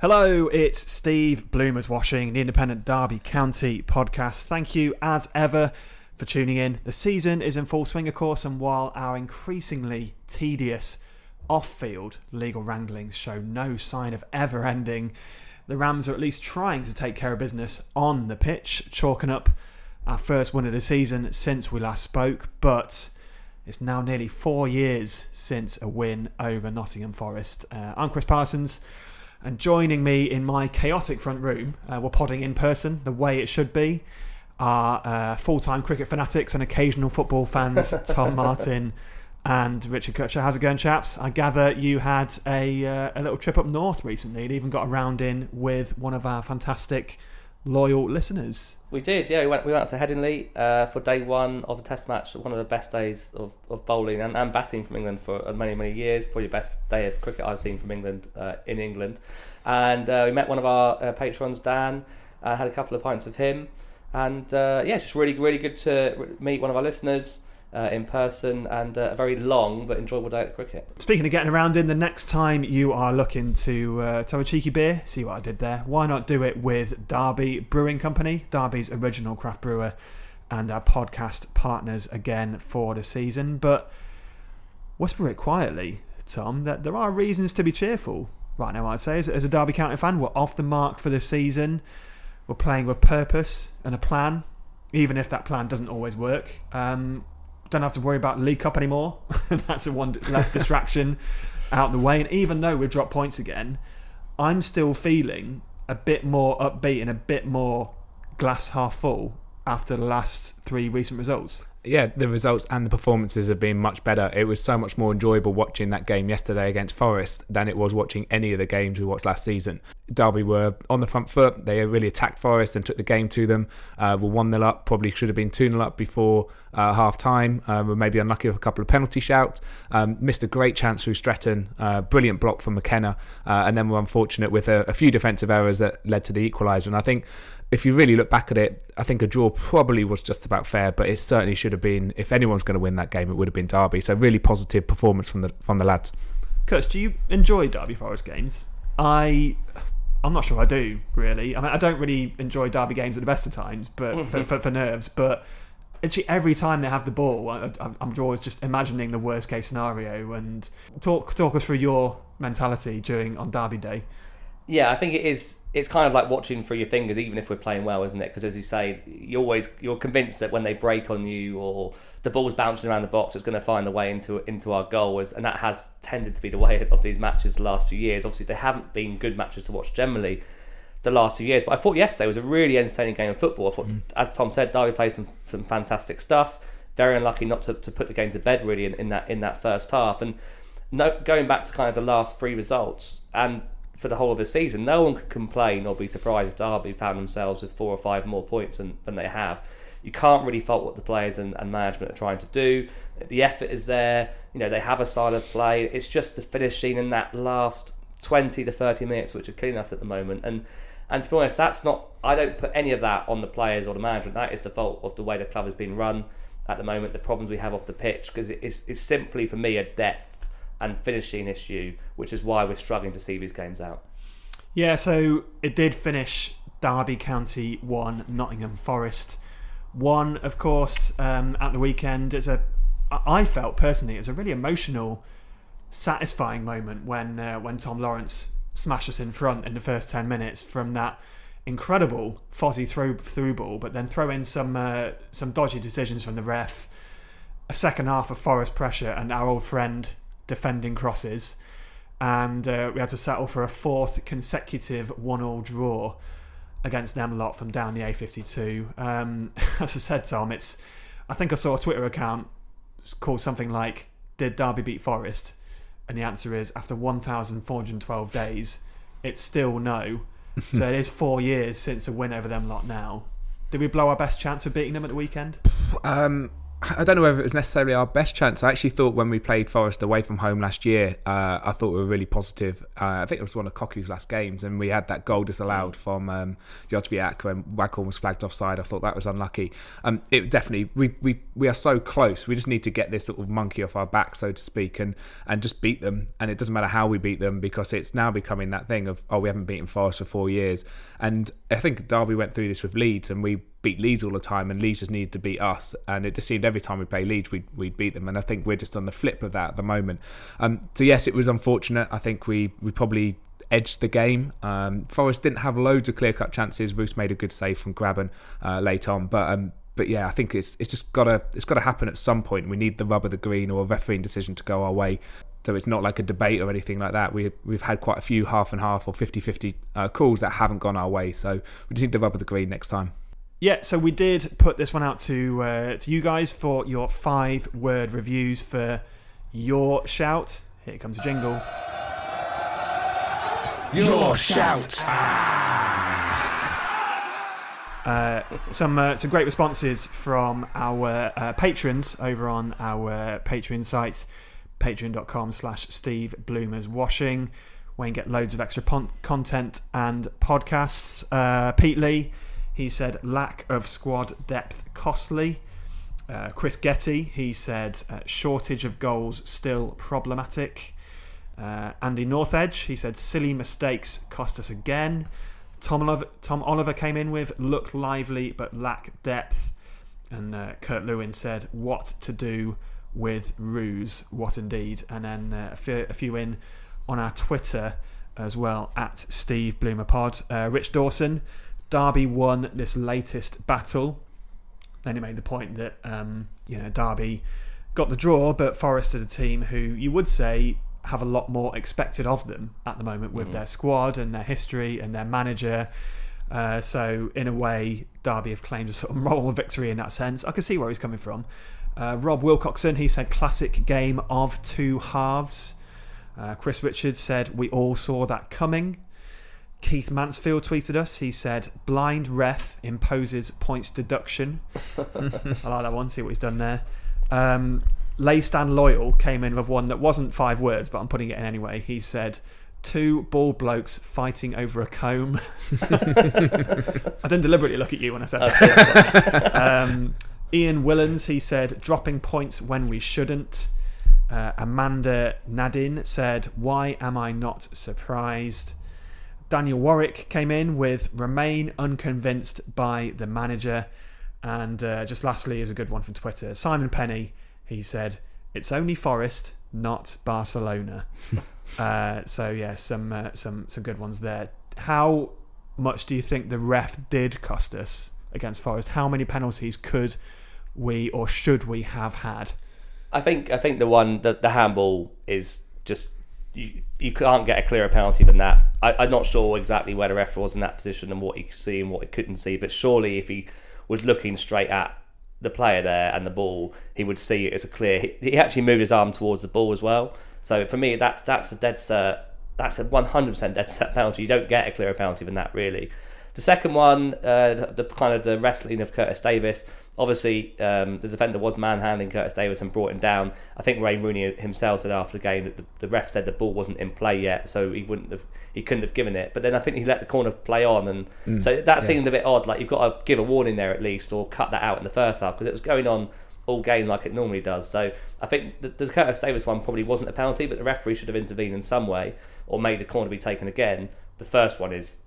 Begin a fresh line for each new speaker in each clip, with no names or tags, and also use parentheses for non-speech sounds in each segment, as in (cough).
Hello, it's Steve Bloomers Washing, the Independent Derby County podcast. Thank you, as ever, for tuning in. The season is in full swing, of course, and while our increasingly tedious off field legal wranglings show no sign of ever ending, the Rams are at least trying to take care of business on the pitch, chalking up our first win of the season since we last spoke, but it's now nearly four years since a win over Nottingham Forest. Uh, I'm Chris Parsons. And joining me in my chaotic front room, uh, we're podding in person the way it should be, are uh, full time cricket fanatics and occasional football fans, (laughs) Tom Martin and Richard Kutcher. How's it going, chaps? I gather you had a, uh, a little trip up north recently and even got a round in with one of our fantastic loyal listeners.
We did, yeah. We went we went out to Headingley uh, for day one of the Test match. One of the best days of, of bowling and, and batting from England for many many years. Probably the best day of cricket I've seen from England uh, in England. And uh, we met one of our uh, patrons, Dan. Uh, had a couple of pints with him, and uh, yeah, just really really good to meet one of our listeners. Uh, in person and uh, a very long but enjoyable day at cricket.
Speaking of getting around in, the next time you are looking to, uh, to have a cheeky beer, see what I did there, why not do it with Derby Brewing Company, Derby's original craft brewer, and our podcast partners again for the season. But whisper it quietly, Tom, that there are reasons to be cheerful right now, I'd say. As, a Derby County fan, we're off the mark for the season. We're playing with purpose and a plan, even if that plan doesn't always work. Um, don't have to worry about League Cup anymore. (laughs) That's a one less distraction (laughs) out the way. And even though we've dropped points again, I'm still feeling a bit more upbeat and a bit more glass half full after the last three recent results.
yeah, the results and the performances have been much better. It was so much more enjoyable watching that game yesterday against Forest than it was watching any of the games we watched last season. Derby were on the front foot. They really attacked Forest and took the game to them. Uh, were 1 0 up, probably should have been 2 0 up before uh, half time. Uh, were maybe unlucky with a couple of penalty shouts. Um, missed a great chance through Stretton. Uh, brilliant block from McKenna. Uh, and then were unfortunate with a, a few defensive errors that led to the equaliser. And I think if you really look back at it, I think a draw probably was just about fair, but it certainly should have been. If anyone's going to win that game, it would have been Derby. So really positive performance from the from the lads.
Kutch, do you enjoy Derby Forest games? I, I'm not sure I do really. I mean, I don't really enjoy Derby games at the best of times, but for, for, for nerves. But actually, every time they have the ball, I, I'm always just imagining the worst case scenario. And talk talk us through your mentality during on Derby day.
Yeah, I think it is. It's kind of like watching through your fingers, even if we're playing well, isn't it? Because as you say, you always you're convinced that when they break on you or the ball's bouncing around the box, it's going to find the way into into our goal, as- and that has tended to be the way of these matches the last few years. Obviously, they haven't been good matches to watch generally the last few years, but I thought yesterday was a really entertaining game of football. I thought, mm. as Tom said, Derby played some some fantastic stuff. Very unlucky not to, to put the game to bed really in, in that in that first half, and no, going back to kind of the last three results and for the whole of the season, no one could complain or be surprised if Derby found themselves with four or five more points than, than they have. You can't really fault what the players and, and management are trying to do. The effort is there. You know they have a style of play. It's just the finishing in that last twenty to thirty minutes which are killing us at the moment. And and to be honest, that's not. I don't put any of that on the players or the management. That is the fault of the way the club has been run at the moment. The problems we have off the pitch because it's it's simply for me a depth and finishing issue, which is why we're struggling to see these games out.
Yeah, so it did finish Derby County 1, Nottingham Forest 1. Of course, um, at the weekend, it's a, I felt personally, it was a really emotional, satisfying moment when, uh, when Tom Lawrence smashed us in front in the first 10 minutes from that incredible Fozzy through, through ball, but then throw in some, uh, some dodgy decisions from the ref, a second half of Forest pressure, and our old friend defending crosses and uh, we had to settle for a fourth consecutive one-all draw against them A lot from down the A52. Um, (laughs) as I said, Tom, it's I think I saw a Twitter account called something like "Did Derby beat Forest?" And the answer is after 1,412 days, it's still no. (laughs) so it is four years since a win over them lot now. Did we blow our best chance of beating them at the weekend?
Um, I don't know whether it was necessarily our best chance. I actually thought when we played Forest away from home last year, uh, I thought we were really positive. Uh, I think it was one of Cocu's last games, and we had that goal disallowed from um, Jozwiak when Waghorn was flagged offside. I thought that was unlucky. Um, it definitely we, we we are so close. We just need to get this sort of monkey off our back, so to speak, and and just beat them. And it doesn't matter how we beat them because it's now becoming that thing of oh we haven't beaten Forest for four years. And I think Derby went through this with Leeds, and we beat Leeds all the time, and Leeds just needed to beat us. And it just seemed every time we play Leeds, we'd, we'd beat them. And I think we're just on the flip of that at the moment. Um, so, yes, it was unfortunate. I think we, we probably edged the game. Um, Forest didn't have loads of clear cut chances. Roos made a good save from Grabban uh, late on. But um, but yeah, I think it's it's just gotta it's gotta happen at some point. We need the rub of the green or a refereeing decision to go our way. So it's not like a debate or anything like that. We we've had quite a few half and half or 50-50 uh, calls that haven't gone our way. So we just need the rub of the green next time.
Yeah, so we did put this one out to uh, to you guys for your five word reviews for your shout. Here comes a jingle.
Your shout. (laughs)
Uh, some uh, some great responses from our uh, patrons over on our Patreon site, patreon.com slash Steve Bloomers Washing, where you get loads of extra pon- content and podcasts. Uh, Pete Lee, he said lack of squad depth costly. Uh, Chris Getty, he said uh, shortage of goals still problematic. Uh, Andy Northedge, he said silly mistakes cost us again. Tom Oliver, Tom Oliver came in with look lively but lack depth. And uh, Kurt Lewin said what to do with Roos, what indeed. And then uh, a, few, a few in on our Twitter as well at Steve Bloomer Pod. Uh, Rich Dawson, Derby won this latest battle. Then he made the point that um, you know Derby got the draw, but Forest are a team who you would say have a lot more expected of them at the moment with their squad and their history and their manager. Uh, so in a way, Derby have claimed a sort of (laughs) moral victory in that sense. I can see where he's coming from. Uh, Rob Wilcoxon, he said classic game of two halves. Uh, Chris Richards said we all saw that coming. Keith Mansfield tweeted us. He said blind ref imposes points deduction. (laughs) I like that one. See what he's done there. Um, Laystan Loyal came in with one that wasn't five words, but I'm putting it in anyway. He said, Two bald blokes fighting over a comb. (laughs) I didn't deliberately look at you when I said that. um, Ian Willens, he said, dropping points when we shouldn't. Uh, Amanda Nadin said, Why am I not surprised? Daniel Warwick came in with remain unconvinced by the manager. And uh, just lastly, is a good one from Twitter. Simon Penny, he said, "It's only Forest, not Barcelona." (laughs) uh, so yeah, some uh, some some good ones there. How much do you think the ref did cost us against Forest? How many penalties could we or should we have had?
I think I think the one the, the handball is just you, you can't get a clearer penalty than that. I, I'm not sure exactly where the ref was in that position and what he could see and what he couldn't see, but surely if he was looking straight at the player there and the ball, he would see it as a clear. He, he actually moved his arm towards the ball as well. So for me, that's that's a dead set. That's a 100% dead set penalty. You don't get a clearer penalty than that, really. The second one, uh, the, the kind of the wrestling of Curtis Davies. Obviously, um, the defender was manhandling Curtis Davies and brought him down. I think Wayne Rooney himself said after the game that the, the ref said the ball wasn't in play yet, so he wouldn't have, he couldn't have given it. But then I think he let the corner play on, and so that seemed a bit odd. Like you've got to give a warning there at least, or cut that out in the first half because it was going on all game like it normally does. So I think the, the Curtis Davies one probably wasn't a penalty, but the referee should have intervened in some way or made the corner be taken again. The first one is.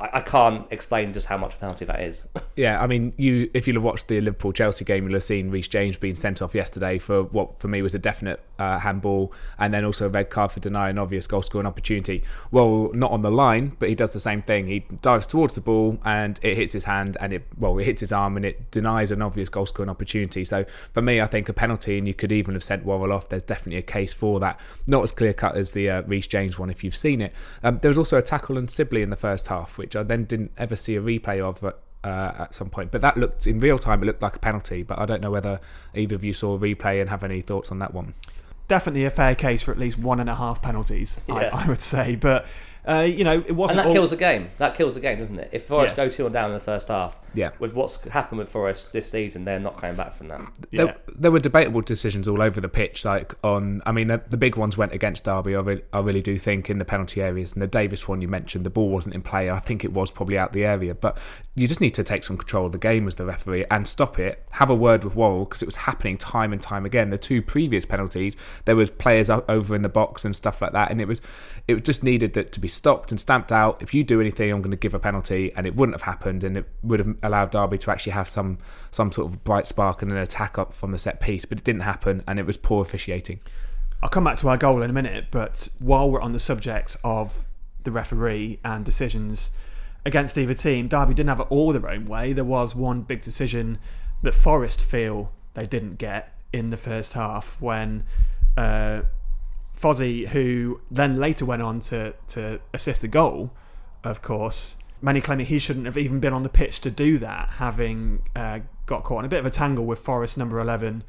I, I can't explain just how much a penalty that is. (laughs)
Yeah, I mean, you if you'd have watched the Liverpool Chelsea game, you'll have seen Reece James being sent off yesterday for what for me was a definite uh, handball, and then also a red card for denying obvious goal scoring opportunity. Well, not on the line, but he does the same thing. He dives towards the ball and it hits his hand, and it well, it hits his arm, and it denies an obvious goal scoring opportunity. So for me, I think a penalty, and you could even have sent Worrall off. There's definitely a case for that. Not as clear cut as the uh, Reece James one, if you've seen it. Um, there was also a tackle on Sibley in the first half, which I then didn't ever see a replay of. uh, uh, at some point, but that looked in real time. It looked like a penalty, but I don't know whether either of you saw a replay and have any thoughts on that one.
definitely a fair case for at least one and a half penalties.
Yeah.
I, I would say, but uh, you know, it wasn't.
And that
all-
kills the game. That kills the game, doesn't it? If Forest
Yeah.
go two and down in the first half,
Yeah.
with what's happened with Forest this season, they're not coming back from that.
Yeah.
There, there were debatable decisions all over the pitch. Like on, I mean, the, the big ones went against Derby. I really, I really do think in the penalty areas. And the Davies one you mentioned, the ball wasn't in play. I think it was probably out the area. But you just need to take some control of the game as the referee and stop it. Have a word with Worrall because it was happening time and time again. The two previous penalties, there was players over in the box and stuff like that, and it was, it just needed that to be stopped and stamped out. If you do anything, I'm going to give a penalty, and it wouldn't have happened, and it would have allowed Derby to actually have some some sort of bright spark and an attack up from the set piece, but it didn't happen, and it was poor officiating.
I'll come back to our goal in a minute, but while we're on the subject of the referee and decisions against either team, Derby didn't have it all their own way. There was one big decision that Forest feel they didn't get in the first half when uh, Fozzie, who then later went on to, to assist the goal, of course, many claiming he shouldn't have even been on the pitch to do that, having uh, got caught in a bit of a tangle with Forest number 11.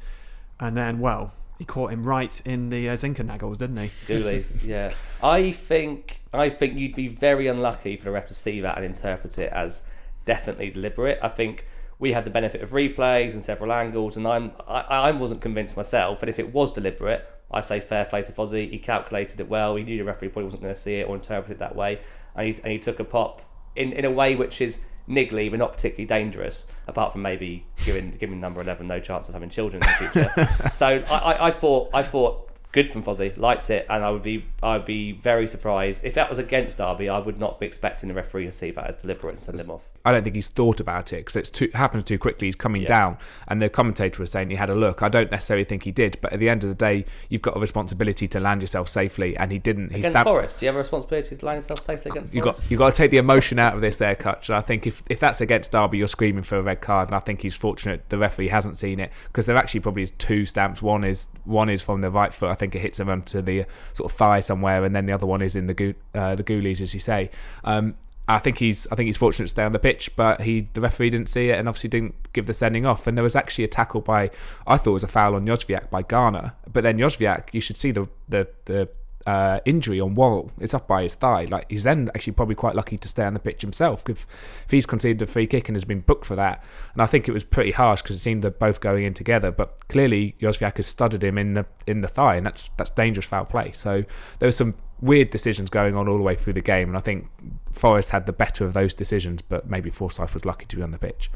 And then, well, he caught him right in the uh, Zinkernagels, didn't he?
Goolies, (laughs) yeah. I think I think you'd be very unlucky for the ref to see that and interpret it as definitely deliberate. I think we have the benefit of replays and several angles, and I'm I, I wasn't convinced myself. And if it was deliberate, I say fair play to Fozzie. He calculated it well. He knew the referee probably wasn't going to see it or interpret it that way, and he, and he took a pop in, in a way which is niggly but not particularly dangerous, apart from maybe giving giving number eleven no chance of having children in the future. (laughs) so I, I, I thought I thought good from Fozzie, liked it, and I would be I would be very surprised if that was against Derby. I would not be expecting the referee to see that as deliberate and send him off.
I don't think he's thought about it because it's too happens too quickly. He's coming
Yeah.
down, and the commentator was saying he had a look. I don't necessarily think he did, but at the end of the day, you've got a responsibility to land yourself safely, and he didn't. He
Against
stabbed.
Forest, do you have a responsibility to land yourself safely against
You
Forest?
got you got to take the emotion out of this there, Kutch. And I think if, if that's against Derby, you're screaming for a red card. And I think he's fortunate the referee hasn't seen it because there actually probably is two stamps. One is one is from the right foot. I think it hits him onto the sort of thigh somewhere, and then the other one is in the goo, uh, the goolies, as you say. Um, I think he's I think he's fortunate to stay on the pitch, but he the referee didn't see it and obviously didn't give the sending off. And there was actually a tackle by I thought it was a foul on Jozwiak by Garner, but then Jozwiak you should see the the the uh, injury on Worrall. It's up by his thigh. Like he's then actually probably quite lucky to stay on the pitch himself. If if he's conceded a free kick and has been booked for that, and I think it was pretty harsh because it seemed they're both going in together. But clearly Jozwiak has studded him in the in the thigh, and that's that's dangerous foul play. So there were some weird decisions going on all the way through the game, and I think Forest had the better of those decisions, but maybe Forsyth was lucky to be on the pitch.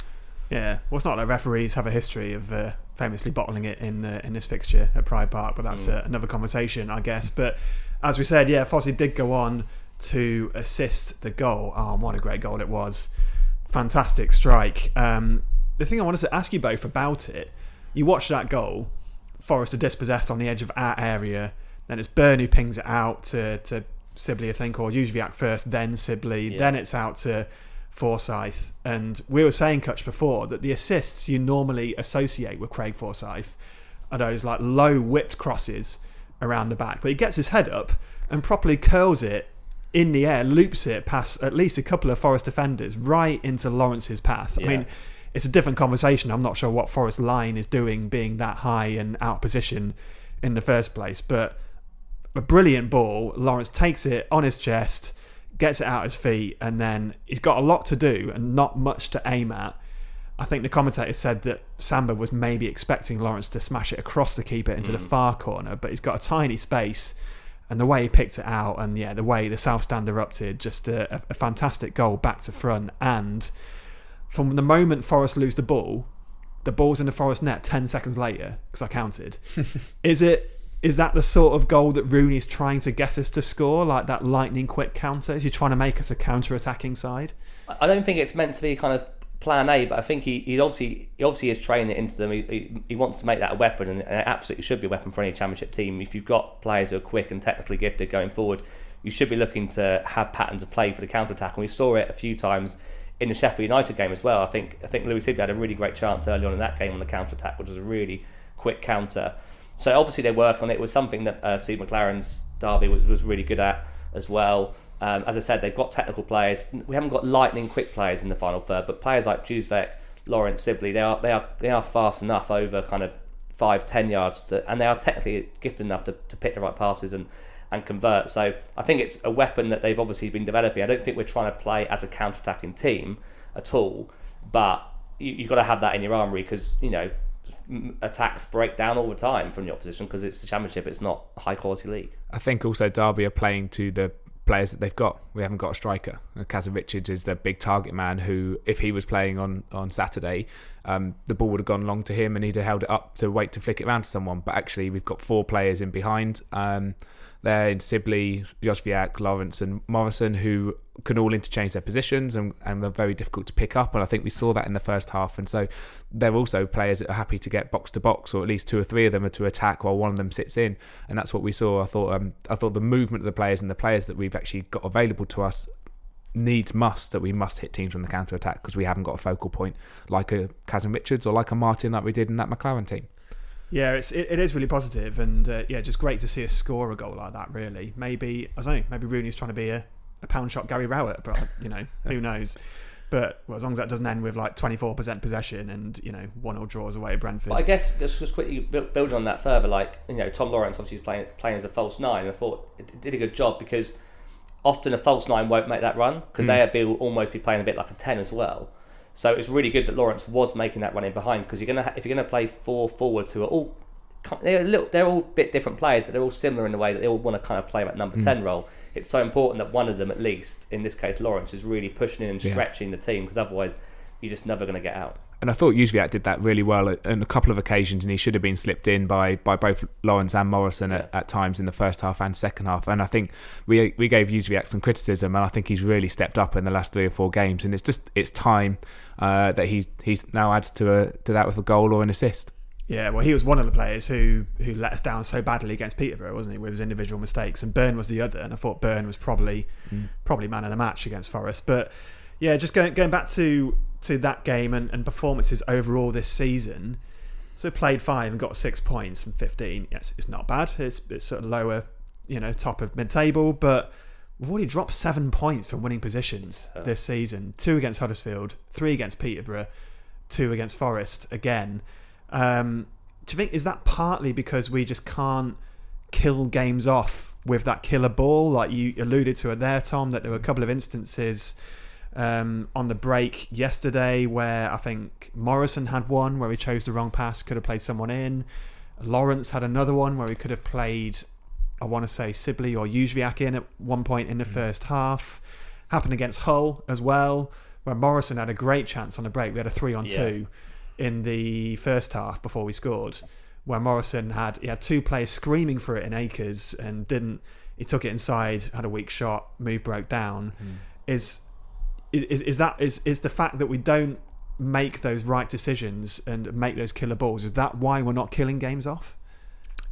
Yeah, well, it's not like referees have a history of uh, famously bottling it in the, in this fixture at Pride Park, but that's uh, another conversation, I guess. But as we said, yeah, Fossey did go on to assist the goal. Oh, what a great goal it was! Fantastic strike. Um, the thing I wanted to ask you both about it, you watch that goal, Forest are dispossessed on the edge of our area. Then it's Byrne who pings it out to, to Sibley, I think, or Jozwiak first, then Sibley.
Yeah.
Then it's out to Forsyth. And we were saying, Kutch, before that the assists you normally associate with Craig Forsyth are those like low whipped crosses around the back. But he gets his head up and properly curls it in the air, loops it past at least a couple of Forest defenders right into Lawrence's path. I mean, it's a different conversation. I'm not sure what Forest line is doing being that high and out of position in the first place, but a brilliant ball. Lawrence takes it on his chest, gets it out his feet, and then he's got a lot to do and not much to aim at. I think the commentator said that Samba was maybe expecting Lawrence to smash it across the keeper into the mm. far corner, but he's got a tiny space. And the way he picked it out, and yeah, the way the South Stand erupted, just a, a fantastic goal back to front. And from the moment Forest lose the ball, the ball's in the Forest net 10 seconds later, because I counted. (laughs) is it is that the sort of goal that Rooney is trying to get us to score, like that lightning quick counter? Is he trying to make us a counter attacking side?
I don't think it's meant to be kind of plan A, but I think he, he obviously he obviously is training it into them. He, he, he wants to make that a weapon, and, it absolutely should be a weapon for any championship team. If you've got players who are quick and technically gifted going forward, you should be looking to have patterns of play for the counter attack. And we saw it a few times in the Sheffield United game as well. I think I think Louie Sibley had a really great chance early on in that game on the counter attack, which was a really quick counter. So obviously they work on it. It was something that uh, Steve McClaren's Derby was, was really good at as well. Um, as I said, they've got technical players. We haven't got lightning quick players in the final third, but players like Jozwiak, Lawrence Sibley, they are they are they are fast enough over kind of five, ten yards, to, and they are technically gifted enough to, to pick the right passes and, and convert. So I think it's a weapon that they've obviously been developing. I don't think we're trying to play as a counter-attacking team at all, but you, you've got to have that in your armory because you know attacks break down all the time from the opposition because it's the championship. It's not a high-quality league.
I think also Derby are playing to the players that they've got. We haven't got a striker. Kazim Richards is the big target man who, if he was playing on, on Saturday, um, the ball would have gone long to him and he'd have held it up to wait to flick it around to someone. But actually, we've got four players in behind. Um, there in Sibley, Jozwiak, Lawrence, and Morrison, who can all interchange their positions and, and are very difficult to pick up. And I think we saw that in the first half. And so they're also players that are happy to get box to box, or at least two or three of them are to attack while one of them sits in. And that's what we saw. I thought um, I thought the movement of the players and the players that we've actually got available to us needs must that we must hit teams on the counter attack because we haven't got a focal point like a Kazim Richards or like a Martin like we did in that McClaren team.
Yeah, it's it, it is really positive, and uh, yeah, just great to see us score a goal like that. Really, maybe I don't know, maybe Rooney's trying to be a, a pound shot Gary Rowett, but you know (laughs) who knows. But well, as long as that doesn't end with like twenty four percent possession and you know one or draws away at Brentford.
But I guess just, just quickly build build on that further. Like you know, Tom Lawrence obviously is playing playing as a false nine. I thought it did a good job because often a false nine won't make that run because
Hmm.
they will be, almost be playing a bit like a ten as well. So it's really good that Lawrence was making that run in behind because you're gonna ha- if you're gonna play four forwards who are all they're a little, they're all bit different players, but they're all similar in the way that they all want to kind of play that number mm. ten role. It's so important that one of them, at least in this case, Lawrence, is really pushing in and
Yeah.
stretching the team because otherwise you're just never going to get out.
And I thought Jozwiak did that really well on a couple of occasions, and he should have been slipped in by, by both Lawrence and Morrison at, at times in the first half and second half. And I think we we gave Jozwiak some criticism, and I think he's really stepped up in the last three or four games. And it's just it's time uh, that he he's now adds to a, to that with a goal or an assist.
Yeah, well, he was one of the players who who let us down so badly against Peterborough, wasn't he, with his individual mistakes? And Byrne was the other, and I thought Byrne was probably probably man of the match against Forest. But yeah, just going going back to to that game and, and performances overall this season. So played five and got six points from fifteen. Yes, it's not bad. It's it's sort of lower, you know, top of mid table, but we've already dropped seven points from winning positions this season. Two against Huddersfield, three against Peterborough, two against Forest again. Um, do you think is that partly because we just can't kill games off with that killer ball, like you alluded to it there, Tom? That there were a couple of instances um, on the break yesterday where I think Morrison had one where he chose the wrong pass, could have played someone in. Lawrence had another one where he could have played, I want to say Sibley or Jozwiak in at one point in the first half. Happened against Hull as well, where Morrison had a great chance on the break. We had a three on
Yeah.
two in the first half before we scored, where Morrison had he had two players screaming for it in acres and didn't. He took it inside, had a weak shot, move broke down. Is is is that is is the fact that we don't make those right decisions and make those killer balls? Is that why we're not killing games off?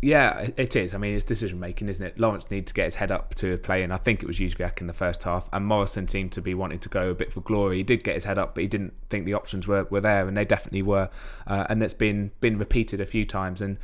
Yeah, it is. I mean, it's decision making, isn't it? Lawrence needs to get his head up to play, and I think it was Jozwiak in the first half. And Morrison seemed to be wanting to go a bit for glory. He did get his head up, but he didn't think the options were, were there, and they definitely were. Uh, and that's been been repeated a few times. And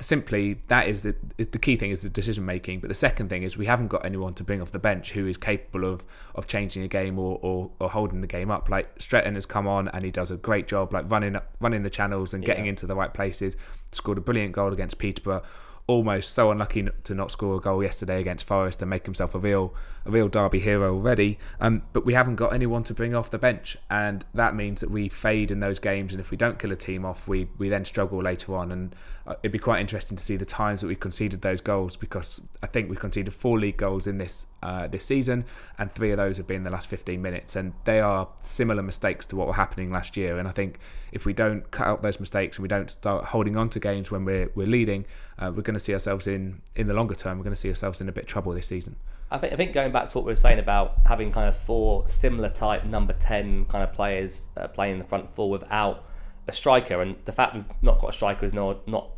simply, that is the the key thing is the decision making. But the second thing is we haven't got anyone to bring off the bench who is capable of of changing a game or, or, or holding the game up. Like Stretton has come on and he does a great job, like running running the channels and getting
Yeah.
into the right places. Scored a brilliant goal against Peterborough. Almost so unlucky to not score a goal yesterday against Forest and make himself a real a real derby hero already. Um, but we haven't got anyone to bring off the bench, and that means that we fade in those games. And if we don't kill a team off, we we then struggle later on. And uh, it'd be quite interesting to see the times that we conceded those goals because I think we conceded four league goals in this uh, this season, and three of those have been in the last 15 minutes, and they are similar mistakes to what were happening last year. And I think if we don't cut out those mistakes and we don't start holding on to games when we're we're leading, uh, we're going to see ourselves in in the longer term. We're going to see ourselves in a bit of trouble this season.
I think, I think going back to what we were saying about having kind of four similar type number 10 kind of players uh, playing in the front four without a striker, and the fact we've not got a striker is not, not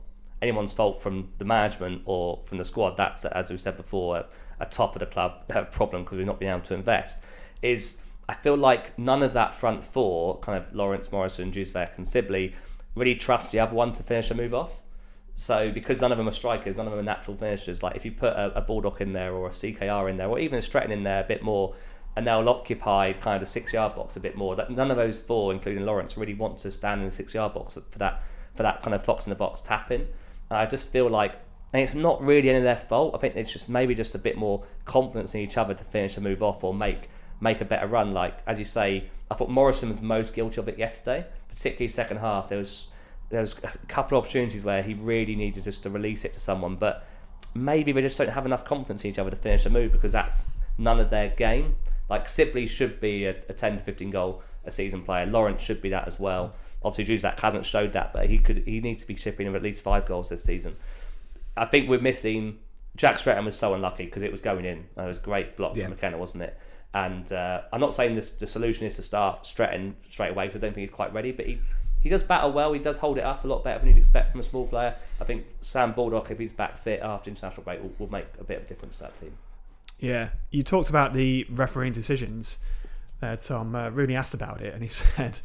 anyone's fault from the management or from the squad. That's, as we've said before, a, a top of the club uh, problem because we've not been able to invest. Is I feel like none of that front four, kind of Lawrence, Morrison, Jozwiak, and Sibley, really trust the other one to finish a move off. So because none of them are strikers, none of them are natural finishers. Like if you put a, a Bulldog in there or a CKR in there, or even a Stretton in there a bit more, and they'll occupy kind of six yard box a bit more. That none of those four, including Lawrence, really want to stand in the six yard box for that for that kind of fox in the box tapping. And I just feel like, and it's not really any of their fault. I think it's just maybe just a bit more confidence in each other to finish a move off or make make a better run. Like as you say, I thought Morrison was most guilty of it yesterday, particularly second half. There was there was a couple of opportunities where he really needed just to release it to someone, but maybe they just don't have enough confidence in each other to finish a move because that's none of their game. Like Sibley should be a, a 10 to 15 goal a season player. Lawrence should be that as well. Obviously, Jozwiak hasn't showed that, but he could he needs to be chipping in at least five goals this season. I think we're missing. Jack Stretton was so unlucky because it was going in. It was a great block
Yeah.
from McKenna, wasn't it? And uh, I'm not saying this, the solution is to start Stretton straight away because I don't think he's quite ready, but he he does battle well. He does hold it up a lot better than you'd expect from a small player. I think Sam Baldock, if he's back fit after international break, will, will make a bit of a difference to that team.
Yeah, you talked about the refereeing decisions. Uh, Tom uh, Rooney asked about it, and he (laughs) said,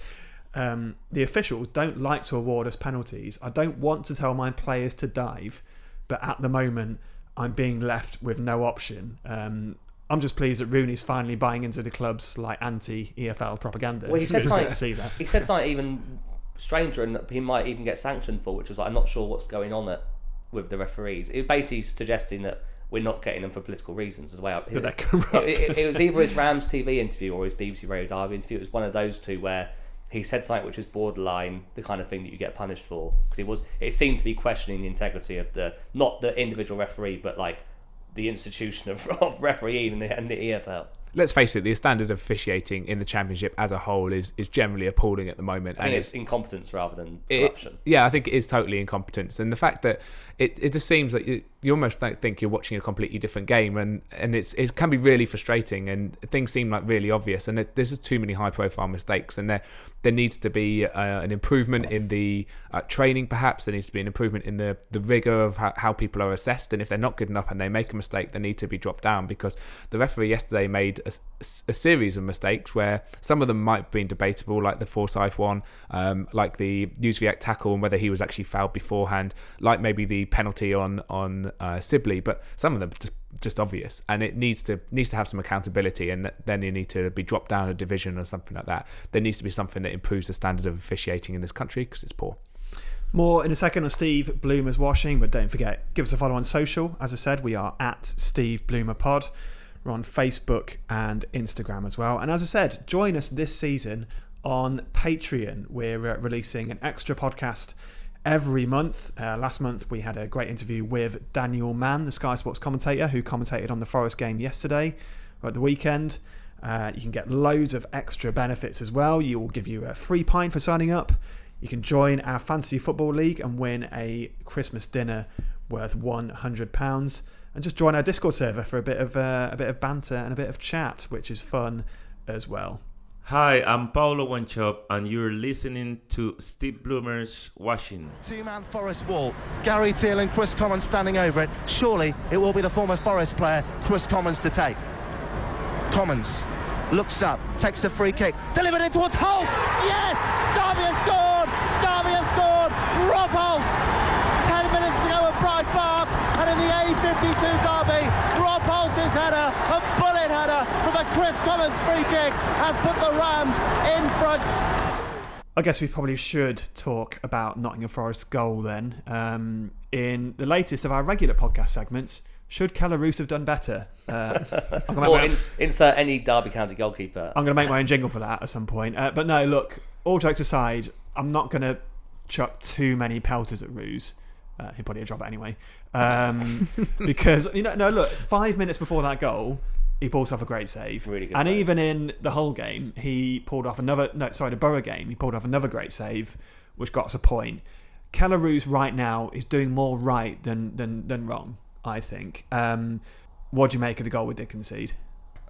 um, "The officials don't like to award us penalties. I don't want to tell my players to dive, but at the moment, I'm being left with no option." Um, I'm just pleased that Rooney's finally buying into the club's like anti EFL propaganda.
Well, he (laughs) said something.
to see that.
He said something even stranger, and he might even get sanctioned for, which was like, I'm not sure what's going on at, with the referees. It basically suggesting that we're not getting them for political reasons. Is the way I,
That they're
it, it, it, it was either his Rams TV interview or his BBC Radio Derby interview. It was one of those two where he said something which is borderline the kind of thing that you get punished for because it was. It seemed to be questioning the integrity of the not the individual referee, but like the institution of, (laughs) of refereeing and the, and the EFL.
Let's face it, the standard of officiating in the championship as a whole is, is generally appalling at the moment.
I think it's incompetence rather than
it-
corruption.
yeah, I think it is totally incompetence, and the fact that it, it just seems like you, you almost think you're watching a completely different game, and, and it's it can be really frustrating, and things seem like really obvious, and it, there's just too many high profile mistakes, and there there needs to be uh, an improvement in the uh, training, perhaps there needs to be an improvement in the the rigor of how, how people are assessed, and if they're not good enough and they make a mistake, they need to be dropped down because the referee yesterday made a, a series of mistakes where some of them might have been debatable, like the Forsyth one, um, like the Newsviac tackle and whether he was actually fouled beforehand, like maybe the penalty on on uh, Sibley, but some of them just just obvious, and it needs to needs to have some accountability, and then you need to be dropped down a division or something like that. There needs to be something that improves the standard of officiating in this country because it's poor.
More in a second on Steve Bloomer's washing, but don't forget, give us a follow on social. As I said, we are at Steve Bloomer Pod. We're on Facebook and Instagram as well. And as I said, join us this season on Patreon. We're uh, releasing an extra podcast every month. Uh, last month, we had a great interview with Daniel Mann, the Sky Sports commentator, who commentated on the Forest game yesterday or at the weekend. Uh, you can get loads of extra benefits as well. You will give you a free pint for signing up. You can join our fantasy football league and win a Christmas dinner worth one hundred pounds, and just join our Discord server for a bit of uh, a bit of banter and a bit of chat, which is fun as well.
Hi, I'm Paulo Wanchope, and you're listening to Steve Bloomer's Washing.
Two-man Forest wall. Gary Teale and Chris Commons standing over it. Surely it will be the former Forest player Chris Commons to take. Commons looks up, takes a free kick, delivered in towards Hulse. Yes, Derby have scored. Derby have scored. Rob Hulse. Ten minutes to go at Pride Park, and in the A52 Derby, Rob Hulse's header, a bullet header from a Chris Commons free kick, has put the Rams in front.
I guess we probably should talk about Nottingham Forest's goal then. Um, in the latest of our regular podcast segments, should Kelle Roos have done better? Uh, I'm gonna (laughs) make
Or in, insert any Derby County goalkeeper.
I'm going to make my own jingle for that at some point. Uh, but no, look, all jokes aside, I'm not going to chuck too many pelters at Roos. Uh, he'll probably drop it anyway. Um, (laughs) because, you know, no, look, five minutes before that goal, he pulls off a great save.
Really good
And
save.
even in the whole game, he pulled off another, no, sorry, the Borough game, he pulled off another great save, which got us a point. Kelle Roos right now is doing more right than, than, than wrong, I think. Um, what do you make of the goal we did concede?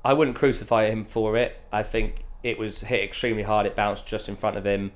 I wouldn't crucify him for it. I think it was hit extremely hard. It bounced just in front of him.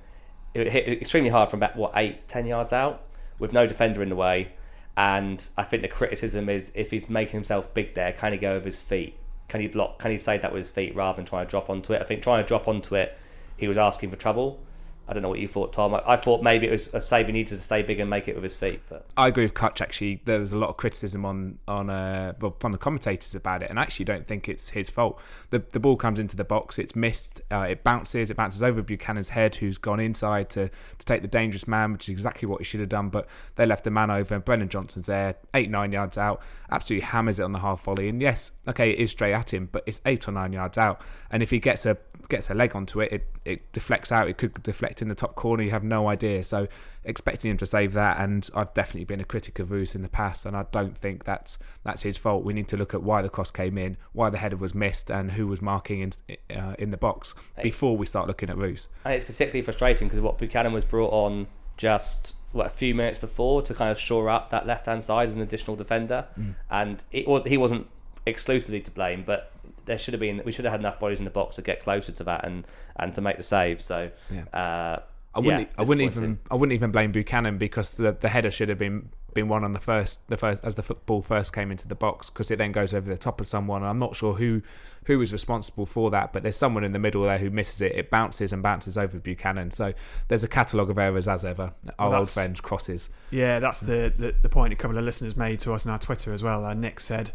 It hit extremely hard from about what eight, ten yards out, with no defender in the way. And I think the criticism is if he's making himself big there, can he go over his feet? Can he block? Can he save that with his feet rather than trying to drop onto it? I think trying to drop onto it, he was asking for trouble. I don't know what you thought, Tom. I, I thought maybe it was a save he needed to stay big and make it with his feet, but
I agree with Kutch. Actually, there was a lot of criticism on on uh, well, from the commentators about it, and I actually don't think it's his fault. The the ball comes into the box, it's missed, uh, it bounces, it bounces over Buchanan's head, who's gone inside to to take the dangerous man, which is exactly what he should have done. But they left the man over, and Brennan Johnson's there, eight nine yards out, absolutely hammers it on the half volley. And yes, okay, it is straight at him, but it's eight or nine yards out, and if he gets a gets a leg onto it, it it deflects out. It could deflect in the top corner. You have no idea. So expecting him to save that, and I've definitely been a critic of Roos in the past, and I don't think that's that's his fault. We need to look at why the cross came in, why the header was missed, and who was marking in uh, in the box before we start looking at Roos.
and it's particularly frustrating because what Buchanan was brought on just what a few minutes before to kind of shore up that left hand side as an additional defender, and it was he wasn't exclusively to blame, but there should have been we should have had enough bodies in the box to get closer to that and and to make the save. So.
Yeah.
Uh,
I wouldn't.
yeah,
I wouldn't even. I wouldn't even blame Buchanan because the, the header should have been been won on the first the first as the football first came into the box because it then goes over the top of someone. And I'm not sure who who is responsible for that, but there's someone in the middle there who misses it. It bounces and bounces over Buchanan. So there's a catalogue of errors as ever. Our old
that's-
friend crosses.
Yeah, that's the, the, the point a couple of listeners made to us on our Twitter as well. Uh, Nick said,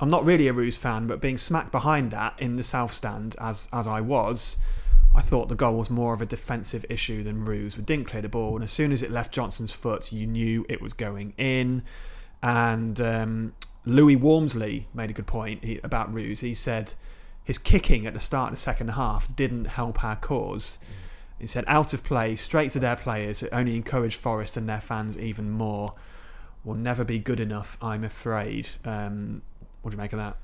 I'm not really a Roos fan, but being smacked behind that in the South Stand, as, as I was, I thought the goal was more of a defensive issue than Roos. We didn't clear the ball, and as soon as it left Johnson's foot, you knew it was going in. And um, Louis Walmsley made a good point he, about Roos. He said his kicking at the start of the second half didn't help our cause. He said out of play, straight to their players, it only encouraged Forest and their fans even more. Will never be good enough, I'm afraid. Um, what do you make of that?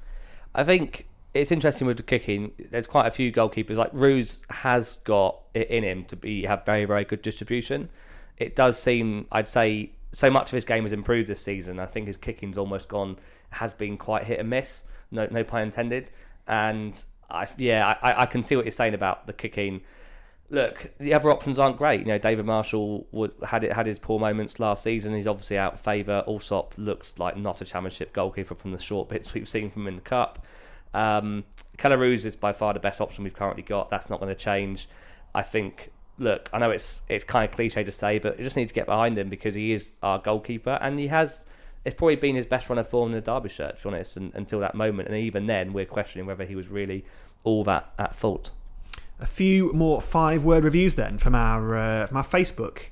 I think it's interesting with the kicking. There's quite a few goalkeepers. Like Roos has got it in him to be have very very good distribution. It does seem I'd say so much of his game has improved this season. I think his kicking's almost gone has been quite hit and miss. No no pun intended. And I yeah I, I can see what you're saying about the kicking. Look, the other options aren't great. You know, David Marshall would, had it had his poor moments last season. He's obviously out of favour. Allsop looks like not a championship goalkeeper from the short bits we've seen from him in the cup. Um, is by far the best option we've currently got. That's not going to change. I think. Look, I know it's it's kind of cliche to say, but you just need to get behind him because he is our goalkeeper and he has. It's probably been his best run of form in the Derby shirt, to be honest, and, until that moment. And even then, we're questioning whether he was really all that at fault.
A few more five-word reviews then from our uh, from our Facebook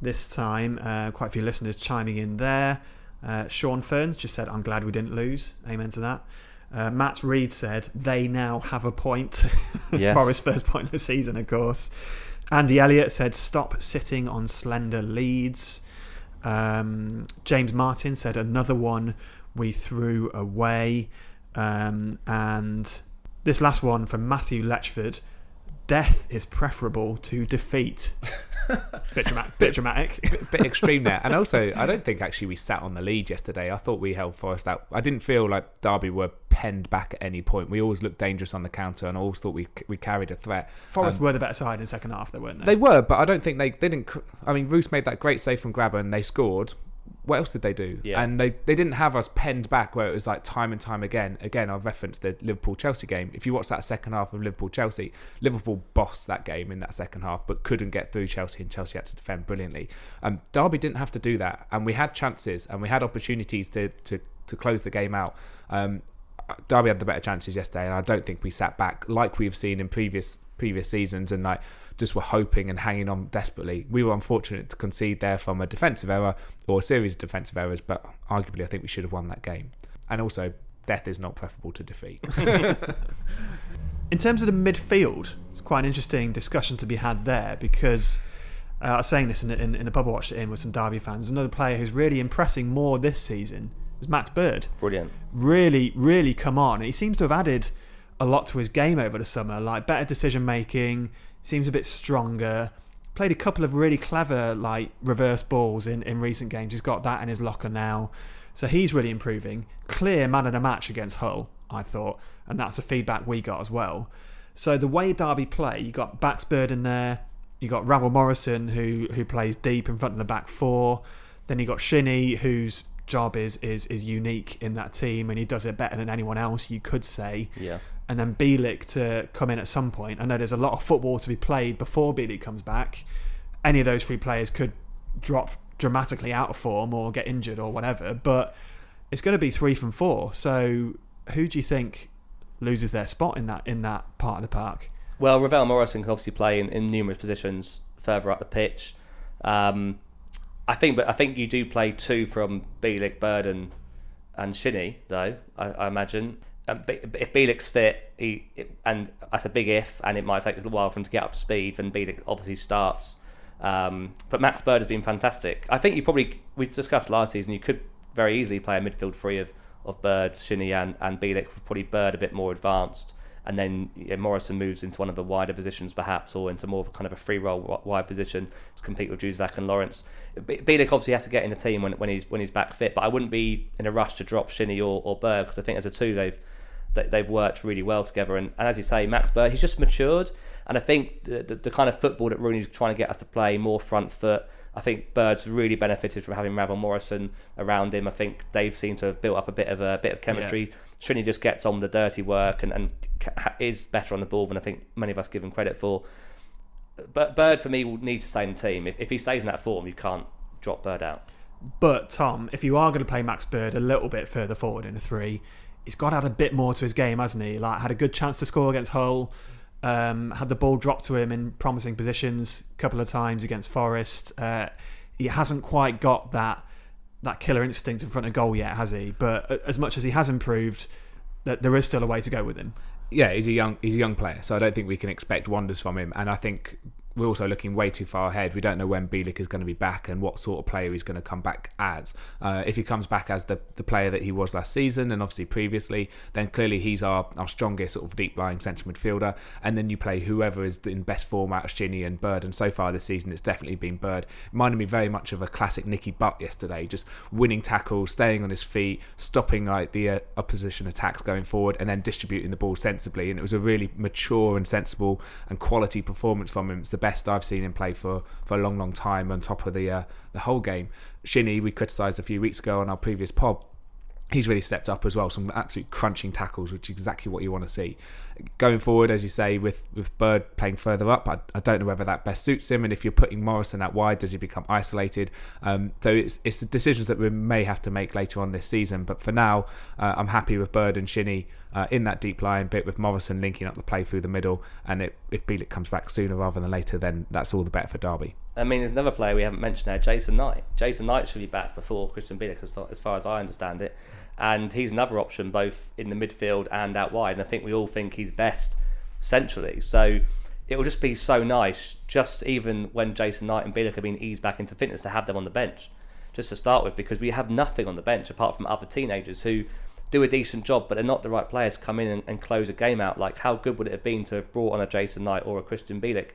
this time. Uh, quite a few listeners chiming in there. Uh, Sean Ferns just said, "I'm glad we didn't lose." Amen to that. Uh, Matt Reed said, "They now have a point." (laughs)
Yes.
Forest's first point of the season, of course. Andy Elliott said, "Stop sitting on slender leads." Um, James Martin said, "Another one we threw away." Um, and this last one from Matthew Letchford: "Death is preferable to defeat." (laughs) bit, dramatic, bit dramatic.
bit (laughs) extreme there. And also, I don't think actually we sat on the lead yesterday. I thought we held Forest out. I didn't feel like Derby were penned back at any point. We always looked dangerous on the counter, and I always thought we we carried a threat.
Forest
Um,
were the better side in the second half, though, weren't they?
They were, but I don't think they they didn't. I mean, Roos made that great save from Grabban, and they scored. What else did they do?
Yeah.
And they, they didn't have us penned back where it was like time and time again. Again, I've referenced the Liverpool Chelsea game. If you watch that second half of Liverpool Chelsea, Liverpool bossed that game in that second half, but couldn't get through Chelsea, and Chelsea had to defend brilliantly. Um, Derby didn't have to do that, and we had chances and we had opportunities to to, to close the game out. Um, Derby had the better chances yesterday, and I don't think we sat back like we've seen in previous previous seasons and like just were hoping and hanging on desperately. We were unfortunate to concede there from a defensive error or a series of defensive errors, but arguably I think we should have won that game. And also, death is not preferable to defeat. (laughs) (laughs)
In terms of the midfield, it's quite an interesting discussion to be had there because uh, I was saying this in, in, in a pub I watched in with some Derby fans. Another player who's really impressing more this season is Max Bird.
Brilliant.
Really, really come on. He seems to have added a lot to his game over the summer, like better decision making, seems a bit stronger. Played a couple of really clever like reverse balls in, in recent games. He's got that in his locker now. So he's really improving. Clear man of the match against Hull, I thought, and that's the feedback we got as well. So the way Derby play, you got Max Bird in there, you got Ravel Morrison who who plays deep in front of the back four, then you got Shinnie whose job is is is unique in that team and he does it better than anyone else you could say.
Yeah.
And then Bielik to come in at some point. I know there's a lot of football to be played before Bielik comes back. Any of those three players could drop dramatically out of form or get injured or whatever, but it's going to be three from four. So who do you think loses their spot in that in that part of the park?
Well, Ravel Morrison can obviously play in, in numerous positions further up the pitch. Um, I think, but I think you do play two from Bielik, Bird, and and Shinnie, though. I, I imagine. If Bielik's fit, he and that's a big if, and it might take a little while for him to get up to speed. Then Bielik obviously starts. Um, but Max Bird has been fantastic. I think you probably we discussed last season. You could very easily play a midfield three of of Bird, Shinnie, and and Bielik. Probably Bird a bit more advanced and then Morrison moves into one of the wider positions perhaps, or into more of a kind of a free role wide position to compete with Jozwiak and Lawrence. Bielik obviously has to get in the team when, when he's when he's back fit, but I wouldn't be in a rush to drop Shinnie or, or Bird because I think as a two they've they've worked really well together. And, and as you say, Max Bird, he's just matured. And I think the, the, the, kind of football that Rooney's trying to get us to play, more front foot, I think Bird's really benefited from having Ravel Morrison around him. I think they've seemed to have built up a bit of a bit of chemistry. Yeah. Shinnie just gets on the dirty work and, and is better on the ball than I think many of us give him credit for. But Bird, for me, will need to stay in the team. If, if he stays in that form, you can't drop Bird out.
But, Tom, if you are going to play Max Bird a little bit further forward in a three, he's got to add a bit more to his game, hasn't he? Like, had a good chance to score against Hull. Um, had the ball dropped to him in promising positions a couple of times against Forest. Uh, he hasn't quite got that that killer instinct in front of goal yet, has he? But as much as he has improved, there is still a way to go with him.
Yeah, he's a young he's a young player, so I don't think we can expect wonders from him. And I think we're also looking way too far ahead. We don't know when Bielik is going to be back and what sort of player he's going to come back as. Uh, if he comes back as the, the player that he was last season and obviously previously, then clearly he's our, our strongest sort of deep lying central midfielder. And then you play whoever is in best form out of Shinnie and Bird. And so far this season, it's definitely been Bird. Reminded me very much of a classic Nicky Butt yesterday, just winning tackles, staying on his feet, stopping like the uh, opposition attacks going forward, and then distributing the ball sensibly. And it was a really mature and sensible and quality performance from him. It's the best I've seen him play for, for a long, long time on top of the uh, the whole game. Shinnie we criticised a few weeks ago on our previous pod. He's really stepped up as well. Some absolute crunching tackles, which is exactly what you want to see. Going forward, as you say, with, with Bird playing further up, I, I don't know whether that best suits him. And if you're putting Morrison out wide, does he become isolated? Um, so it's it's the decisions that we may have to make later on this season. But for now, uh, I'm happy with Bird and Shinnie uh, in that deep line bit with Morrison linking up the play through the middle. And it, if Bielik comes back sooner rather than later, then that's all the better for Derby.
I mean, there's another player we haven't mentioned there, Jason Knight. Jason Knight should be back before Christian Bielik, as far, as far as I understand it. And he's another option both in the midfield and out wide. And I think we all think he's best centrally. So it will just be so nice, just even when Jason Knight and Bielik have been eased back into fitness, to have them on the bench, just to start with, because we have nothing on the bench apart from other teenagers who do a decent job, but they're not the right players to come in and, and, close a game out. Like, how good would it have been to have brought on a Jason Knight or a Christian Bielik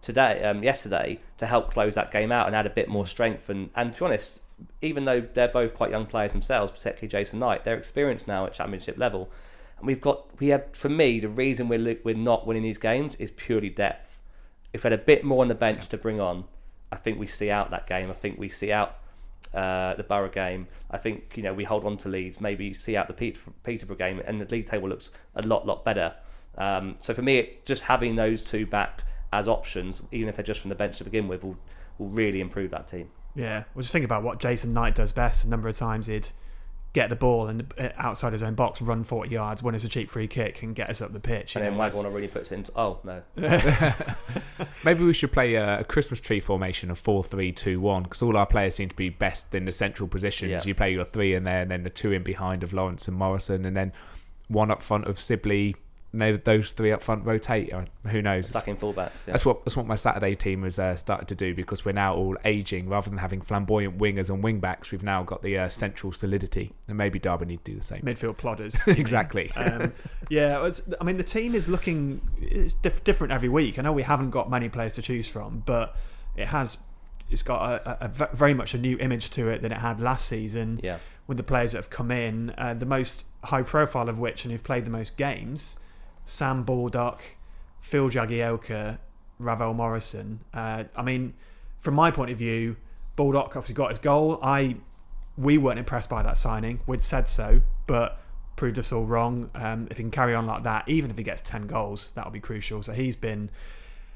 today, um, yesterday, to help close that game out and add a bit more strength? And, and to be honest, even though they're both quite young players themselves, particularly Jason Knight, they're experienced now at championship level. And we've got, we have, for me, the reason we're, we're not winning these games is purely depth. If we had a bit more on the bench to bring on, I think we see out that game. I think we see out uh, the Borough game. I think you know we hold on to leads, maybe see out the Peter, Peterborough game, and the league table looks a lot lot better. Um, so for me, it, just having those two back as options, even if they're just from the bench to begin with, will will really improve that team.
Yeah, well, just think about what Jason Knight does best. A number of times he'd get the ball and uh, outside his own box, run 40 yards, win us a cheap free kick, and get us up the pitch.
And then Wagner really puts it into. Oh, no. (laughs)
Maybe we should play a, a, Christmas tree formation of 4 3 2 1 because all our players seem to be best in the central positions. Yeah. You play your three in there, and then the two in behind of Lawrence and Morrison, and then one up front of Sibley, those three up front rotate. Who knows?
Attacking fullbacks.
Yeah. That's what that's what my Saturday team has uh, started to do because we're now all aging. Rather than having flamboyant wingers and wing backs, we've now got the uh, central solidity, and maybe Derby need to do the same.
Midfield plodders. (laughs)
exactly. um,
yeah, was, I mean the team is looking it's diff- different every week. I know we haven't got many players to choose from, but it has it's got a, a, a very much a new image to it than it had last season.
Yeah.
With the players that have come in, uh, the most high profile of which and who've played the most games Sam Baldock, Phil Jagielka, Ravel Morrison. Uh, I mean, from my point of view, Baldock obviously got his goal. I we weren't impressed by that signing. We'd said so, but proved us all wrong. Um, if he can carry on like that, even if he gets ten goals, that'll be crucial. So he's been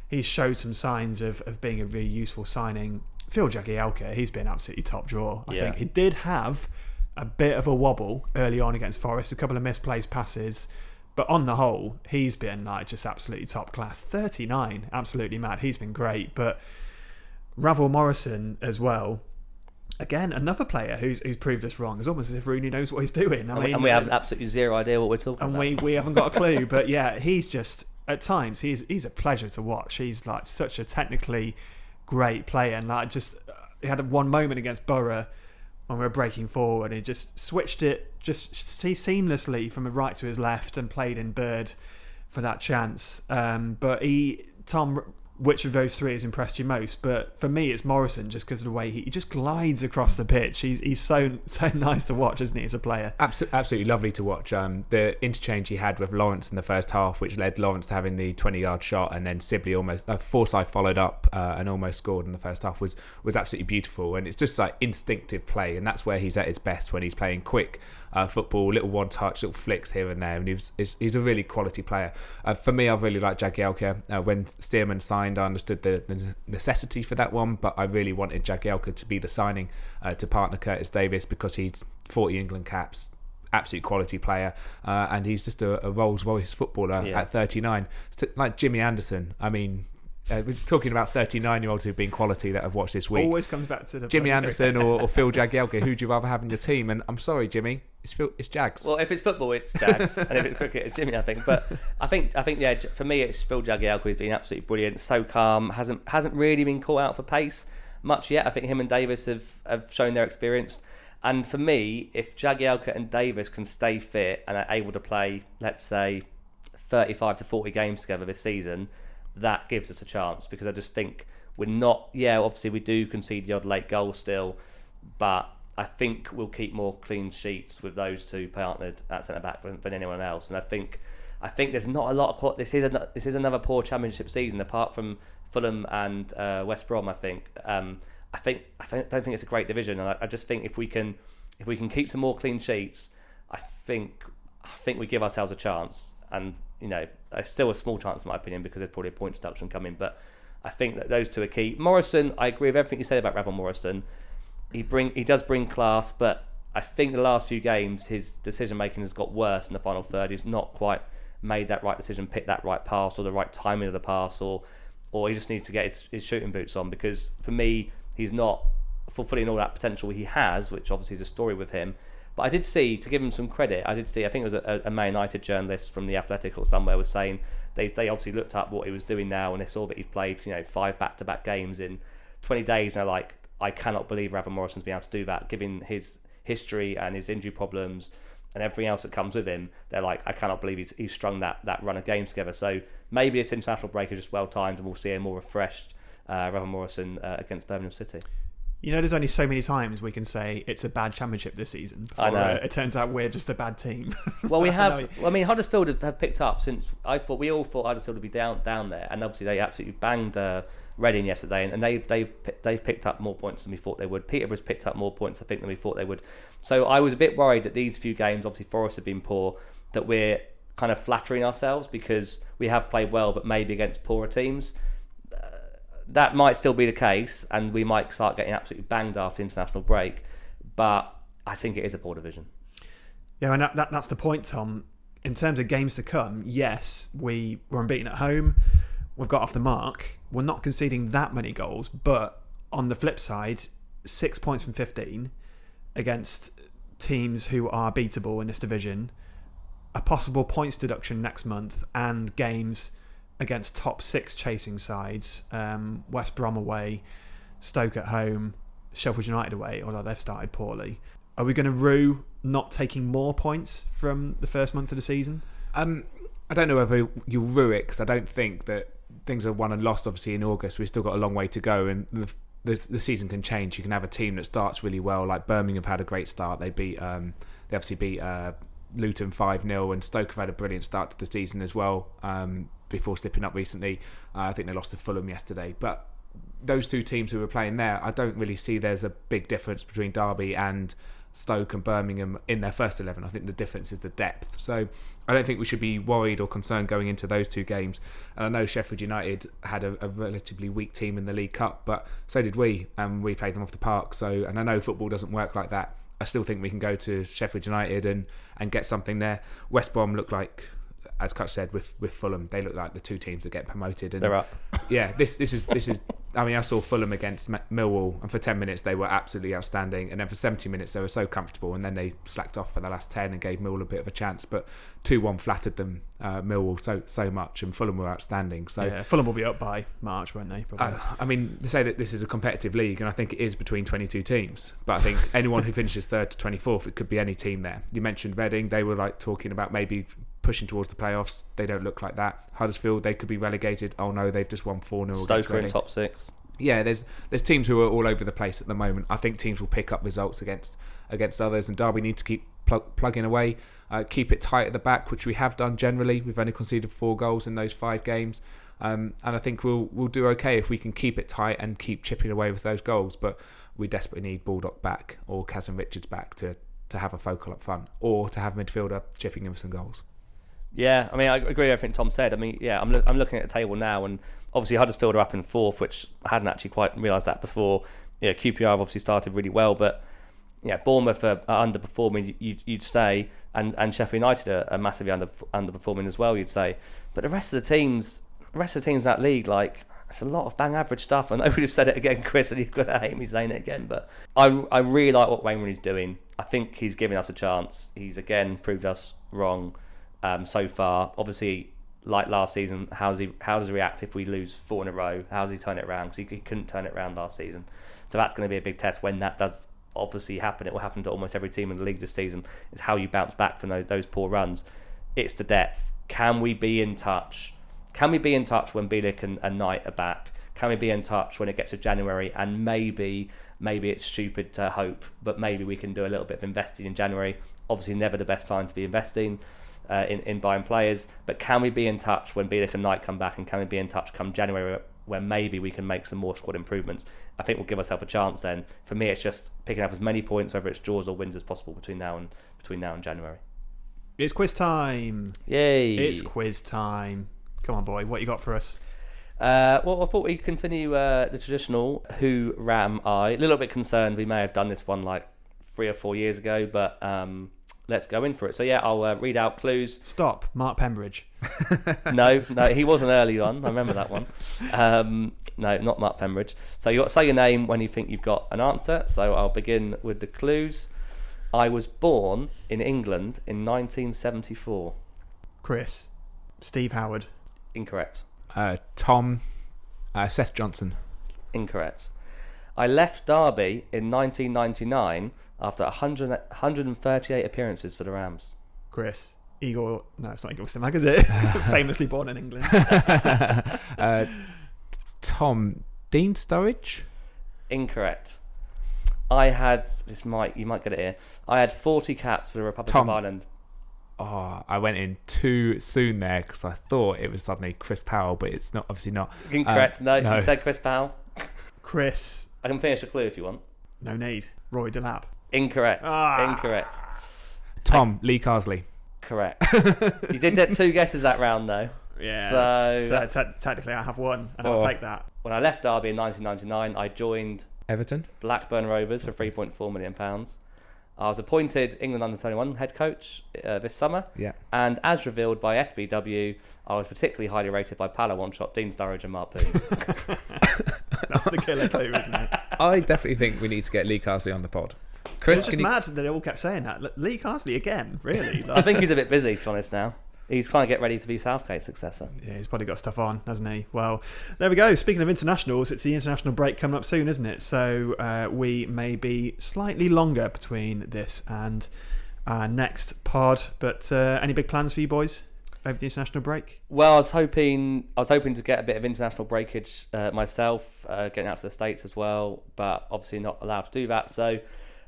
he's showed some signs of, of being a really useful signing. Phil Jagielka, he's been absolutely top draw. I
Yeah.
think he did have a bit of a wobble early on against Forest, a couple of misplaced passes. But on the whole, he's been like just absolutely top class. 39, absolutely mad. He's been great. But Ravel Morrison as well. Again, another player who's who's proved us wrong. It's almost as if Rooney knows what he's doing. I
And,
mean,
and we have uh, absolutely zero idea what we're talking
and
about.
And we, we haven't got a clue. (laughs) But yeah, he's just at times he's he's a pleasure to watch. He's like such a technically great player, and like just uh, he had one moment against Borough when we were breaking forward. And he just switched it just see seamlessly from the right to his left and played in Bird for that chance. Um, but he Tom. Which of those three has impressed you most? But for me, it's Morrison, just because of the way he, he just glides across the pitch. He's he's so so (laughs) nice to watch, isn't he, as a player?
Absolutely, absolutely lovely to watch. Um, the interchange he had with Lawrence in the first half, which led Lawrence to having the 20-yard shot, and then Sibley almost uh, Forsyth followed up uh, and almost scored in the first half was was absolutely beautiful. And it's just like instinctive play, and that's where he's at his best when he's playing quick uh, football, little one-touch, little flicks here and there. And he's he's, he's a really quality player. Uh, for me, I've really liked Jagielka. Uh, when Stearman signed, I understood the, the necessity for that one, but I really wanted Jagielka to be the signing uh, to partner Curtis Davies because he's 40 England caps, absolute quality player, uh, and he's just a, a Rolls Royce footballer
Yeah.
at 39. Like Jimmy Anderson. I mean, uh, we're talking about 39 year olds who've been quality that I've watched this week.
Always comes back to the
Jimmy Anderson or, or Phil (laughs) Jagielka, who'd you rather have in your team? And I'm sorry, Jimmy, it's Phil, it's Jags.
Well, if it's football, it's Jags, and if it's cricket, it's Jimmy. I think, but I think, I think, yeah, for me, it's Phil Jagielka. He's been absolutely brilliant, so calm, hasn't hasn't really been caught out for pace much yet. I think him and Davies have have shown their experience, and for me, if Jagielka and Davies can stay fit and are able to play, let's say, thirty-five to forty games together this season, that gives us a chance because I just think we're not. Yeah, obviously we do concede the odd late goal still, but I think we'll keep more clean sheets with those two partnered at centre back than, than anyone else. And I think I think there's not a lot of this is this is another poor championship season apart from Fulham and uh, West Brom. I think um, I think I don't think it's a great division, and I, I just think if we can if we can keep some more clean sheets, I think I think we give ourselves a chance. And you know, still a small chance in my opinion because there's probably a point deduction coming, but. I think that those two are key. Morrison, I agree with everything you said about Ravel Morrison he bring he does bring class, but I think the last few games his decision making has got worse in the final third. He's not quite made that right decision, picked that right pass or the right timing of the pass, or or he just needs to get his, his shooting boots on because for me he's not fulfilling all that potential he has, which obviously is a story with him. But I did see, to give him some credit, I did see, I think it was a, a Man United journalist from the Athletic or somewhere was saying they, they obviously looked up what he was doing now and they saw that he'd played, you know, five back to back games in 20 days and they're like, I cannot believe Ravel Morrison's been able to do that, given his history and his injury problems and everything else that comes with him. They're like, I cannot believe he's, he's strung that, that run of games together. So maybe this international break is just well timed and we'll see a more refreshed uh, Ravel Morrison uh, against Birmingham City.
You know, there's only so many times we can say it's a bad championship this season. Before,
I know.
uh, it turns out we're just a bad team. (laughs)
Well, we have.
know.
well, I mean, Huddersfield have, have picked up since I thought we all thought Huddersfield would be down down there, and obviously they absolutely banged uh, Reading yesterday, and, and they've they've they've picked up more points than we thought they would. Peterborough's picked up more points, I think, than we thought they would. So I was a bit worried that these few games, obviously Forest have been poor, that we're kind of flattering ourselves because we have played well, but maybe against poorer teams. Uh, That might still be the case, and we might start getting absolutely banged after international break. But I think it is a poor division.
Yeah, and that, that, that's the point, Tom. In terms of games to come, yes, we were unbeaten at home. We've got off the mark. We're not conceding that many goals, but on the flip side, six points from 15 against teams who are beatable in this division, a possible points deduction next month, and games against top six chasing sides um, West Brom away, Stoke at home, Sheffield United away, although they've started poorly. Are we going to rue not taking more points from the first month of the season?
Um, I don't know whether you'll rue it because I don't think that things are won and lost. Obviously, in August, we've still got a long way to go, and the, the the season can change. You can have a team that starts really well, like Birmingham had a great start. They beat, um, they obviously beat uh, Luton five 0 and Stoke have had a brilliant start to the season as well. Um, before slipping up recently, uh, I think they lost to Fulham yesterday, but those two teams who were playing there, I don't really see there's a big difference between Derby and Stoke and Birmingham in their first 11. I think the difference is the depth. So I don't think we should be worried or concerned going into those two games. And I know Sheffield United had a, a relatively weak team in the League Cup, but so did we, and we played them off the park. So, and I know football doesn't work like that. I still think we can go to Sheffield United and, and get something there. West Brom look like, as Kutch said, with with Fulham, they look like the two teams that get promoted. And
They're up.
yeah, this this is this is. I mean, I saw Fulham against Millwall, and for ten minutes they were absolutely outstanding, and then for seventy minutes they were so comfortable, and then they slacked off for the last ten and gave Millwall a bit of a chance. But two one flattered them, uh, Millwall so so much, and Fulham were outstanding. So.
Yeah, Fulham will be up by March, won't they? Probably.
Uh, I mean, they say that this is a competitive league, and I think it is between 22 teams. But I think anyone who finishes third to 24th, it could be any team there. You mentioned Reading; they were like talking about maybe pushing towards the playoffs. They don't look like that. Huddersfield, they could be relegated. Oh no, they've just won 4 0
Stoke are in top six.
yeah, there's there's teams who are all over the place at the moment. I think teams will pick up results against against others, and Derby need to keep plug, plugging away, uh, keep it tight at the back, which we have done generally. We've only conceded four goals in those five games, um, and I think we'll we'll do okay if we can keep it tight and keep chipping away with those goals. But we desperately need Baldock back or Kazim Richards back to to have a focal up front, or to have midfielder chipping in with some goals.
Yeah, I mean, I agree with everything Tom said. I mean, yeah, I'm, look, I'm looking at the table now, and obviously Huddersfield are up in fourth, which I hadn't actually quite realised that before. Yeah, QPR have obviously started really well, but yeah, Bournemouth are, are underperforming, you'd, you'd say, and, and Sheffield United are, are massively under, underperforming as well, you'd say. But the rest of the teams, the rest of the teams in that league, like, it's a lot of bang average stuff. I know (laughs) we've said it again, Chris, and you're going to hate me saying it again, but I, I really like what Wayne Rooney's doing. I think he's giving us a chance. He's again proved us wrong um, so far. Obviously, like last season, how does he how does he react if we lose four in a row? How does he turn it around? Because he, he couldn't turn it around last season. So that's going to be a big test when that does obviously happen. It will happen to almost every team in the league this season. Is how you bounce back from those, those poor runs. It's the depth. Can we be in touch? Can we be in touch when Bielik and, and Knight are back? Can we be in touch when it gets to January? And maybe, maybe it's stupid to hope, but maybe we can do a little bit of investing in January. Obviously, never the best time to be investing uh, in, in buying players. But can we be in touch when Bielik and Knight come back? And can we be in touch come January where maybe we can make some more squad improvements? I think we'll give ourselves a chance then. For me, it's just picking up as many points, whether it's draws or wins, as possible between now and between now and January.
It's quiz time.
Yay!
It's quiz time. Come on, boy. What you got for us?
Uh, well, I thought we'd continue uh, the traditional Who Ram I. A little bit concerned we may have done this one like three or four years ago, but um, let's go in for it. So, yeah, I'll uh, read out clues.
Stop. Mark Pembridge. (laughs) (laughs)
no, no, he was an early one. I remember that one. Um, no, not Mark Pembridge. So, you got say your name when you think you've got an answer. So, I'll begin with the clues. I was born in England in 1974.
Chris. Steve Howard.
Incorrect.
Uh, Tom, uh, Seth Johnson,
Incorrect. I left Derby in 1999 after 100, 138 appearances for the Rams.
Chris. Igor. No, it's not Igor Stimac, is it? (laughs) (laughs) Famously born in England. (laughs)
uh, Tom, Dean Sturridge,
Incorrect. I had this might you might get it here. I had 40 caps for the Republic
Tom.
of Ireland.
Oh, I went in too soon there because I thought it was suddenly Chris Powell, but it's not. Obviously not.
Incorrect.
Uh,
no,
no.
you said Chris Powell.
Chris.
I can finish a clue if you want.
No need. Rory Delap.
Incorrect.
Ah.
Incorrect.
Tom Lee Carsley.
Correct. (laughs) you did get two guesses that round though.
Yeah.
So
that's-
that's-
so te- technically, I have one, and I'll take that.
When I left Derby in 1999, I joined
Everton.
Blackburn Rovers for 3.4 million pounds. I was appointed England under 21 head coach uh, this summer.
Yeah.
And as revealed by SBW, I was particularly highly rated by Pala One Shot, Dean Sturridge, and Mark Poon. (laughs)
That's the killer clue, isn't it?
I definitely think we need to get Lee Carsley on the pod. Chris,
It's just
can you-
mad that they all kept saying that. Lee Carsley again, really?
I think he's a bit busy, to be honest, now. He's trying to get ready to be Southgate's successor.
yeah, he's probably got stuff on, hasn't he? Well, there we go. Speaking of internationals, it's the international break coming up soon, isn't it? So uh, we may be slightly longer between this and our next pod. But uh, any big plans for you boys over the international break?
Well, I was hoping I was hoping to get a bit of international breakage uh, myself, uh, getting out to the states as well, but obviously not allowed to do that. So,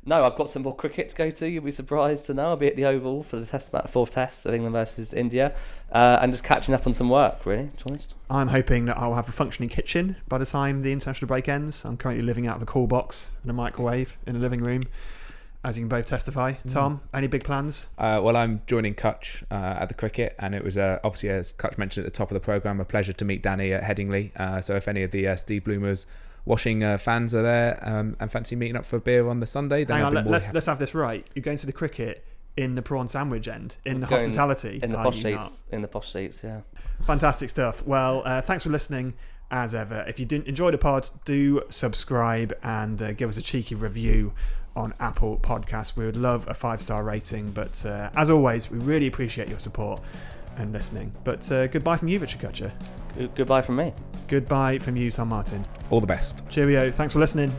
no, I've got some more cricket to go to. You'll be surprised to know I'll be at the Oval for the test match, fourth test of England versus India, uh, and just catching up on some work. Really, to be honest.
I'm hoping that I'll have a functioning kitchen by the time the international break ends. I'm currently living out of a cool box and a microwave in the living room. as you can both testify. Tom, any big plans?
Uh, well, I'm joining Kutch uh, at the cricket, and it was uh, obviously, as Kutch mentioned at the top of the programme, a pleasure to meet Danny at Headingley. Uh, so if any of the uh, Steve Bloomers washing uh, fans are there um, and fancy meeting up for a beer on the Sunday, then
Hang on, let,
more
let's let's have this right. You're going to the cricket in the prawn sandwich end, in the
Going
hospitality.
in the posh
you not?
seats. In the posh seats, yeah.
Fantastic stuff. Well, uh, thanks for listening as ever. If you didn't enjoy the pod, do subscribe and uh, give us a cheeky review on Apple Podcasts. We would love a five star rating. But uh, as always, we really appreciate your support and listening. But uh, goodbye from you, Richard Kutcher.
Good- goodbye from me.
Goodbye from you, Tom Martin.
all the best.
Cheerio. Thanks for listening.